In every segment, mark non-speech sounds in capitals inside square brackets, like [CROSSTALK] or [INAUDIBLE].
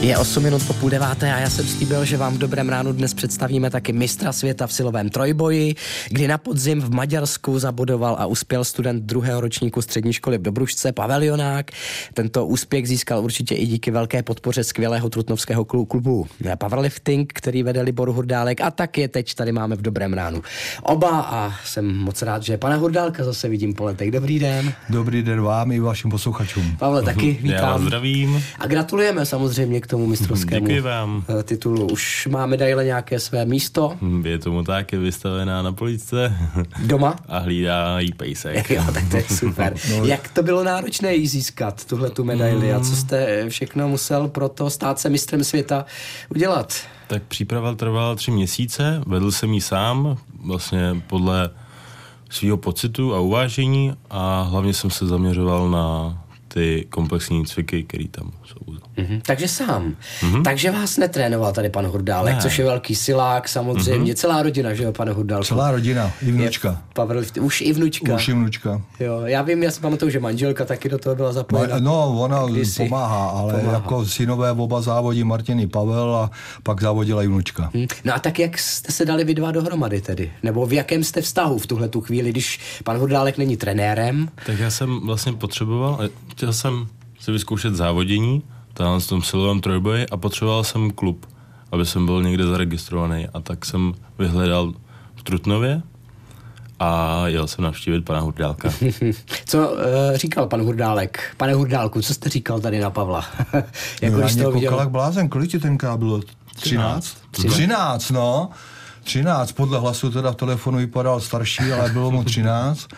Je 8 minut po půl deváté a já jsem slíbil, že vám v dobrém ránu dnes představíme taky mistra světa v silovém trojboji, kdy na podzim v Maďarsku zabodoval a uspěl student druhého ročníku střední školy v Dobrušce Pavel Jonák. Tento úspěch získal určitě i díky velké podpoře skvělého trutnovského klubu Powerlifting, který vede Libor Hurdálek a tak je teď tady máme v dobrém ránu. Oba a jsem moc rád, že pana Hurdálka zase vidím po letech. Dobrý den. Dobrý den vám i vašim posluchačům. Pavle, taky vítám. Já vás zdravím. A gratulujeme samozřejmě k tomu mistrovskému Děkuji vám. Eh, titulu. Už má medaile nějaké své místo? Je tomu tak, je vystavená na poličce. Doma? A hlídá jí pejsek. [LAUGHS] Jo, tak to je super. [LAUGHS] no. Jak to bylo náročné jí získat, tuhle tu medaili a co jste všechno musel pro to stát se mistrem světa udělat? Tak příprava trvala tři měsíce, vedl jsem ji sám, vlastně podle svého pocitu a uvážení a hlavně jsem se zaměřoval na ty komplexní cviky, které tam jsou. Mm-hmm. Takže sám. Mm-hmm. Takže vás netrénoval tady pan Hurdálek, ne. což je velký silák samozřejmě. Mm-hmm. Celá rodina, že jo, pan Hurdálek? Celá rodina, i vnučka. Pavel, už i vnučka. Už i vnučka. Jo, já vím, já si pamatuju, že manželka taky do toho byla zapojena. No, ona kdysi. pomáhá, ale pomáhá. jako synové oba závodí Martiny Pavel a pak závodila i vnučka. Hmm. No a tak jak jste se dali vy dva dohromady tedy? Nebo v jakém jste vztahu v tuhle tu chvíli, když pan Hurdálek není trenérem? Tak já jsem vlastně potřeboval, chtěl jsem si vyzkoušet závodění, tam v tom silovém trojboji a potřeboval jsem klub, aby jsem byl někde zaregistrovaný a tak jsem vyhledal v Trutnově a jel jsem navštívit pana Hurdálka. [LAUGHS] co uh, říkal pan Hurdálek? Pane Hurdálku, co jste říkal tady na Pavla? [LAUGHS] jako no, když to viděl... jak blázen, kolik ti ten bylo? 13? 13, 13 no. 13, podle hlasu teda v telefonu vypadal starší, ale bylo mu 13.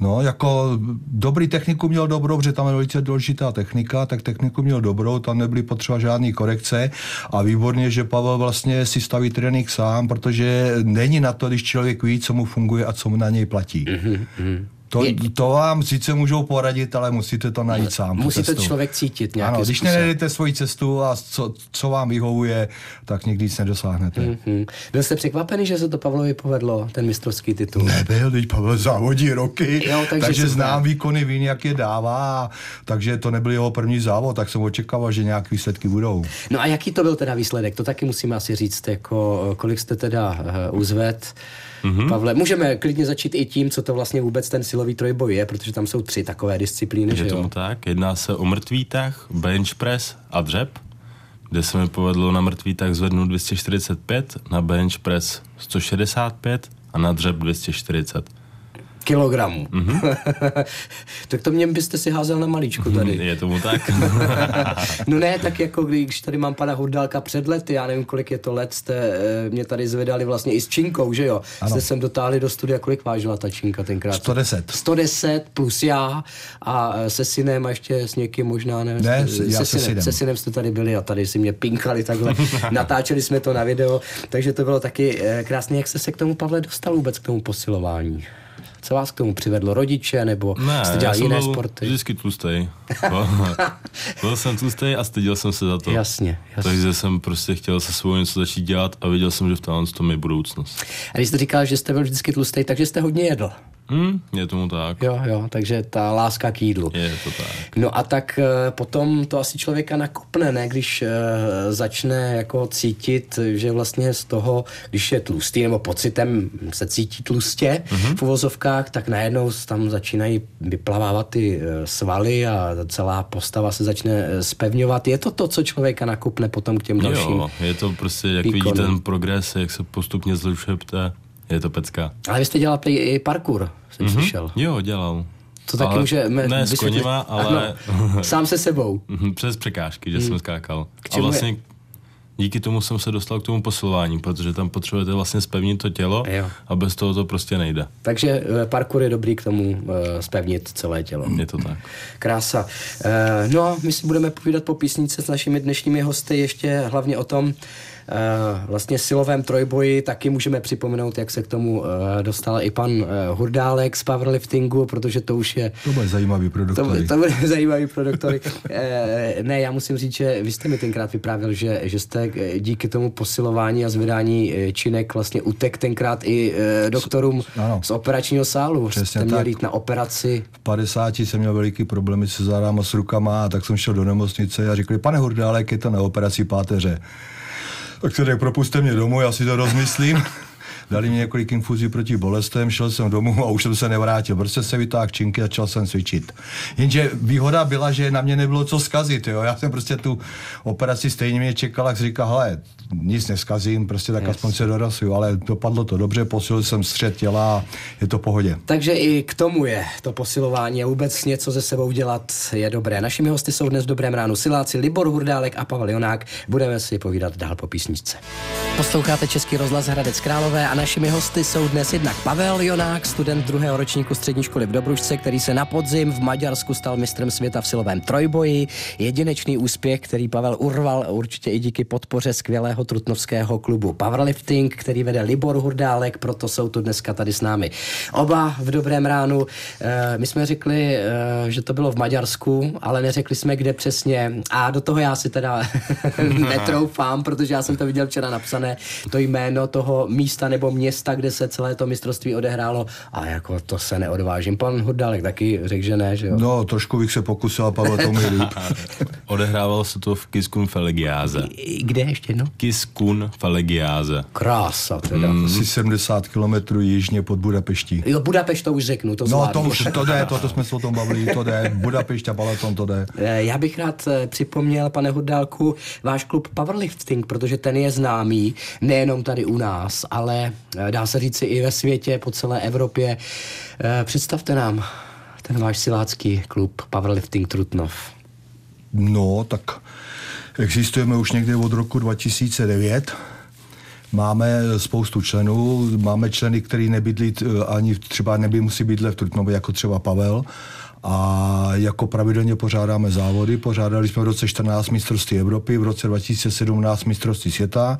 No, jako dobrý techniku měl dobrou, protože tam je velice důležitá technika, tak techniku měl dobrou, tam nebyly potřeba žádné korekce a výborně, že Pavel vlastně si staví trénink sám, protože není na to, když člověk ví, co mu funguje a co mu na něj platí. Mm-hmm. To, to vám sice můžou poradit, ale musíte to najít sám. Musí to člověk cítit nějakým Ano, když nenajdete svoji cestu a co, co vám vyhovuje, tak nikdy nic nedosáhnete. Mm-hmm. Byl jste překvapený, že se to Pavlovi povedlo, ten mistrovský titul? Nebyl, teď Pavel závodí roky, jo, takže, takže znám výkony, vím, jak je dává, takže to nebyl jeho první závod, tak jsem očekával, že nějaké výsledky budou. No a jaký to byl teda výsledek? To taky musíme asi říct, jako kolik jste teda uh, uzved. Mm-hmm. Pavle, můžeme klidně začít i tím, co to vlastně vůbec ten silový trojboj je, protože tam jsou tři takové disciplíny. Je tomu tak. Jedná se o mrtvý tah, bench press a dřep, kde se mi povedlo na mrtvý tah zvednout 245, na bench press 165 a na dřep 240 kilogramů. Mm-hmm. [LAUGHS] tak to mě byste si házel na maličku tady. Je tomu tak. [LAUGHS] no ne, tak jako když tady mám pana Hurdálka před lety, já nevím, kolik je to let, jste eh, mě tady zvedali vlastně i s činkou, že jo? Ano. Jste sem dotáhli do studia, kolik vážila ta činka tenkrát? 110. 110 plus já a eh, se synem a ještě s někým možná, ne? Ne, se, já se, synem, synem. se synem jste tady byli a tady si mě pinkali takhle. [LAUGHS] Natáčeli jsme to na video, takže to bylo taky eh, krásné. Jak jste se k tomu, Pavle, dostal vůbec k tomu posilování? Co vás k tomu přivedlo? Rodiče nebo ne, jste dělal jiné byl sporty? vždycky tlustej. [LAUGHS] byl jsem tlustej a styděl jsem se za to. Jasně, jasně. Takže jsem prostě chtěl se svou něco začít dělat a viděl jsem, že v tom je budoucnost. A když jste říkal, že jste byl vždycky tlustej, takže jste hodně jedl. Hmm, je tomu tak. Jo, jo, takže ta láska k jídlu. Je to tak. No a tak e, potom to asi člověka nakopne, ne? Když e, začne jako cítit, že vlastně z toho, když je tlustý nebo pocitem se cítí tlustě mm-hmm. v uvozovkách, tak najednou tam začínají vyplavávat ty e, svaly a celá postava se začne spevňovat. Je to to, co člověka nakopne potom k těm dalším Jo, je to prostě, jak vidí ten progres, jak se postupně zlepšujete je to pecka. Ale vy jste dělal i parkour, jsem mm-hmm. slyšel. Jo, dělal. To taky může... Ne s [LAUGHS] koněma, ale... Ano, [LAUGHS] sám se sebou. Mhm, přes překážky, že mm. jsem skákal. K a vlastně je? díky tomu jsem se dostal k tomu posilování, protože tam potřebujete vlastně spevnit to tělo jo. a bez toho to prostě nejde. Takže eh, parkour je dobrý k tomu uh, spevnit celé tělo. Je to tak. Krása. Uh, no, my si budeme povídat po písnice s našimi dnešními hosty ještě hlavně o tom, vlastně silovém trojboji taky můžeme připomenout, jak se k tomu dostal i pan Hurdálek z powerliftingu, protože to už je... To bude zajímavý produkt. To, to bude [LAUGHS] zajímavý produkt. ne, já musím říct, že vy jste mi tenkrát vyprávěl, že, že jste díky tomu posilování a zvedání činek vlastně utek tenkrát i doktorům ano. z operačního sálu. Přesně jste měl jít na operaci. V 50 jsem měl veliký problémy se zádama, s rukama a tak jsem šel do nemocnice a řekli, pane Hurdálek, je to na operaci páteře. Tak se řekl, propuste mě domů, já si to rozmyslím. [LAUGHS] Dali mi několik infuzí proti bolestem, šel jsem domů a už jsem se nevrátil. Prostě se vytáhl činky a začal jsem cvičit. Jenže výhoda byla, že na mě nebylo co zkazit. Jo? Já jsem prostě tu operaci stejně mě čekal, jak říká, hele, nic neskazím, prostě tak yes. aspoň se dorasuju, ale dopadlo to dobře, posilil jsem střed těla a je to pohodě. Takže i k tomu je to posilování a vůbec něco ze sebou dělat je dobré. Našimi hosty jsou dnes v dobrém ránu Siláci Libor Hurdálek a Pavel Jonák. Budeme si povídat dál po písničce. Posloucháte Český rozhlas Hradec Králové a našimi hosty jsou dnes jednak Pavel Jonák, student druhého ročníku střední školy v Dobrušce, který se na podzim v Maďarsku stal mistrem světa v silovém trojboji. Jedinečný úspěch, který Pavel urval určitě i díky podpoře skvělého trutnovského klubu Powerlifting, který vede Libor Hurdálek, proto jsou tu dneska tady s námi oba v dobrém ránu. Eh, my jsme řekli, eh, že to bylo v Maďarsku, ale neřekli jsme, kde přesně. A do toho já si teda [LAUGHS] [LAUGHS] netroufám, protože já jsem to viděl včera napsané, to jméno toho místa nebo města, kde se celé to mistrovství odehrálo a jako to se neodvážím. Pan Hurdálek taky řekl, že ne, že jo? No, trošku bych se pokusil, Pavel, to mi [LAUGHS] Odehrávalo se to v Kiskun Felegiáze. Kde ještě jedno? Kiskun Felegiáze. Krása teda. Mm. Asi 70 kilometrů jižně pod Budapeští. Jo, Budapešť to už řeknu, to No to už, to jde, to, to jsme se o tom bavili, to jde. Budapešť a Balaton, to jde. [LAUGHS] Eh, já bych rád eh, připomněl, pane Hurdálku, váš klub Powerlifting, protože ten je známý nejenom tady u nás, ale dá se říci i ve světě, po celé Evropě. Představte nám ten váš silácký klub Powerlifting Trutnov. No, tak existujeme už někdy od roku 2009. Máme spoustu členů, máme členy, který nebydlí ani třeba neby musí bydlet v Trutnově, jako třeba Pavel, a jako pravidelně pořádáme závody. Pořádali jsme v roce 14 mistrovství Evropy, v roce 2017 mistrovství světa,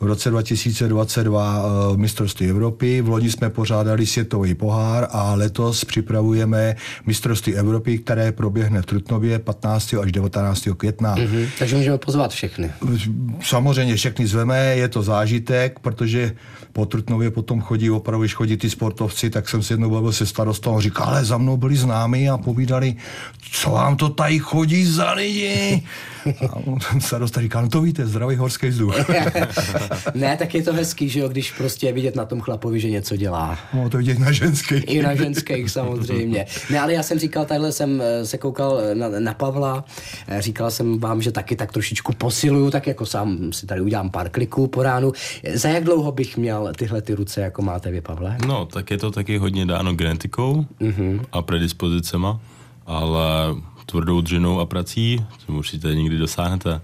v roce 2022 uh, mistrovství Evropy, v loni jsme pořádali světový pohár a letos připravujeme mistrovství Evropy, které proběhne v Trutnově 15. až 19. května. Mm-hmm. Takže můžeme pozvat všechny. Samozřejmě všechny zveme, je to zážitek, protože po Trutnově potom chodí opravdu, když chodí ty sportovci, tak jsem si jednou bavil se starostou a říkal, ale za mnou byli známi a povídali, co vám to tady chodí za lidi? A starosta říká, no to víte, zdravý horský vzduch. [LAUGHS] ne, tak je to hezký, že jo, když prostě je vidět na tom chlapovi, že něco dělá. No to vidět na ženských. I na ženských samozřejmě. Ne, ale já jsem říkal, tadyhle jsem eh, se koukal na, na Pavla, eh, říkal jsem vám, že taky tak trošičku posiluju, tak jako sám si tady udělám pár kliků po ránu. Za jak dlouho bych měl tyhle ty ruce, jako máte vy, Pavle? No, tak je to taky hodně dáno genetikou mm-hmm. a ale tvrdou dřinou a prací, co určitě nikdy dosáhnete.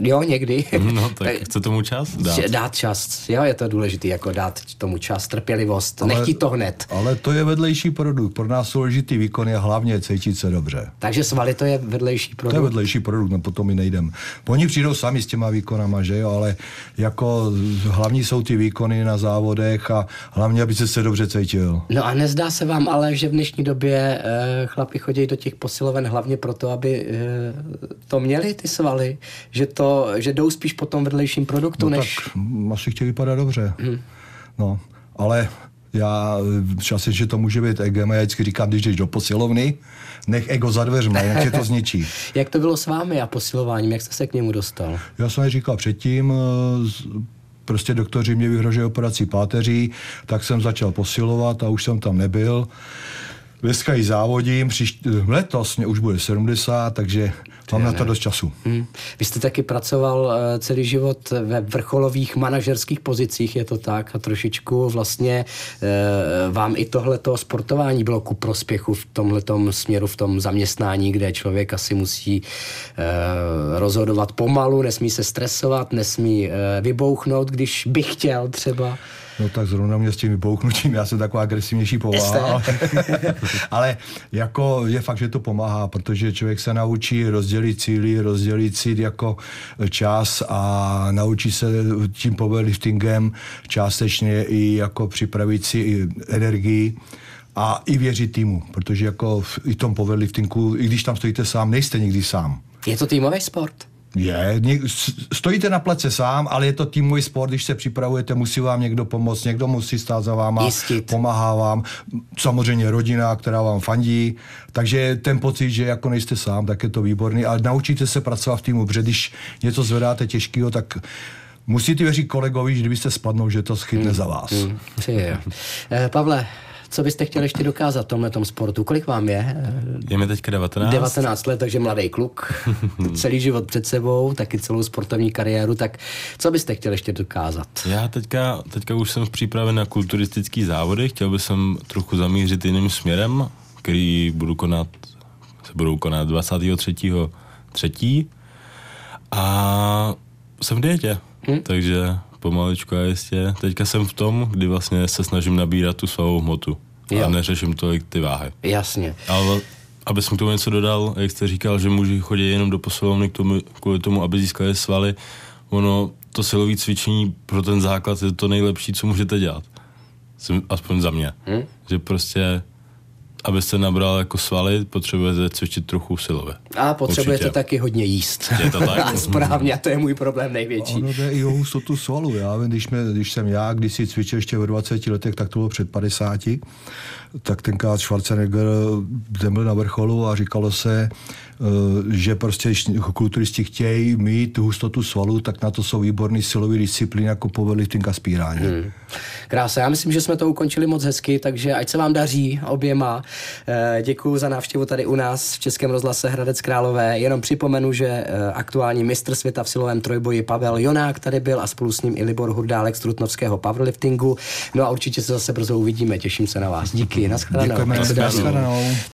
Jo, někdy. [LAUGHS] No, tak chce tomu čas dát. Dát čas, jo, je to důležité, jako dát tomu čas, trpělivost, ale, nechtít to hned. Ale to je vedlejší produkt, pro nás důležitý výkon je hlavně cítit se dobře. Takže svaly to je vedlejší produkt? To je vedlejší produkt, no potom my nejdem. Oni přijdou sami s těma výkonama, že jo, ale jako hlavní jsou ty výkony na závodech a hlavně, aby se se dobře cítil. No a nezdá se vám ale, že v dnešní době e, chlapi chodí do těch posiloven hlavně proto, aby e, to měli ty svaly, že to že jdou spíš po tom vedlejším produktu, no než... tak asi chtějí vypadat dobře. Hmm. No, ale já časem, že to může být egem, já vždycky říkám, když jdeš do posilovny, nech ego za dveřma, jak tě to zničí. [LAUGHS] jak to bylo s vámi a posilováním, jak jste se k němu dostal? Já jsem říkal předtím, eh, prostě doktoři mě vyhrožili operací páteří, tak jsem začal posilovat a už jsem tam nebyl. Dneska ji závodím, příští, letos mě už bude 70, takže Mám na to dost času. Hmm. Vy jste taky pracoval uh, celý život ve vrcholových manažerských pozicích, je to tak? A trošičku vlastně uh, vám i tohleto sportování bylo ku prospěchu v tomhletom směru, v tom zaměstnání, kde člověk asi musí rozhodovat pomalu, nesmí se stresovat, nesmí vybouchnout, když by chtěl třeba. No tak zrovna mě s tím vypouknutím, já jsem taková agresivnější povaha. Ale, [LAUGHS] ale jako je fakt, že to pomáhá, protože člověk se naučí rozdělit cíly, rozdělit cít jako čas a naučí se tím powerliftingem částečně i jako připravit si energii a i věřit týmu, protože jako v, i tom powerliftingu, i když tam stojíte sám, nejste nikdy sám. Je to týmový sport? Je, stojíte na plece sám, ale je to týmový sport, když se připravujete, musí vám někdo pomoct, někdo musí stát za váma, Jistit. pomáhá vám, samozřejmě rodina, která vám fandí, takže ten pocit, že jako nejste sám, tak je to výborný, ale naučíte se pracovat v týmu, protože když něco zvedáte těžkého, tak musíte věřit kolegovi, že kdybyste spadnou, že to schytne mm, za vás. Mm, eh, Pavle, co byste chtěli ještě dokázat v tomhle sportu? Kolik vám je? Je mi teďka 19. 19 let, takže mladý kluk. [LAUGHS] Celý život před sebou, taky celou sportovní kariéru. Tak co byste chtěli ještě dokázat? Já teďka, teďka už jsem v přípravě na kulturistický závody. Chtěl bych trochu zamířit jiným směrem, který budu konat, se budou konat 23. 3. A jsem v dietě. Hm? Takže pomaličku a jistě. Teďka jsem v tom, kdy vlastně se snažím nabírat tu svou hmotu. Jo. A neřeším tolik ty váhy. Jasně. Ale aby jsem k tomu něco dodal, jak jste říkal, že muži chodí jenom do posilovny k tomu, kvůli tomu, aby získali svaly, ono, to silové cvičení pro ten základ je to nejlepší, co můžete dělat. Aspoň za mě. Hmm? Že prostě abyste nabral jako svaly, potřebujete cvičit trochu silově. A potřebujete Určitě. taky hodně jíst. Je to tak? [LAUGHS] a správně, a to je můj problém největší. Ono jde i o hustotu svalu. Já vím, když, mě, když jsem já, když si cvičil ještě ve 20 letech, tak to bylo před 50, tak tenkrát Schwarzenegger ten byl na vrcholu a říkalo se, že prostě kulturisti chtějí mít hustotu svalů, tak na to jsou výborný silový disciplíny jako powerlifting a spírání. Hmm. Krása, já myslím, že jsme to ukončili moc hezky, takže ať se vám daří oběma. Eh, Děkuji za návštěvu tady u nás v Českém rozhlase Hradec Králové. Jenom připomenu, že eh, aktuální mistr světa v silovém trojboji Pavel Jonák tady byl a spolu s ním i Libor Hurdálek z Trutnovského powerliftingu. No a určitě se zase brzo uvidíme, těším se na vás. Díky, nashledanou. Děkujeme, nashledanou.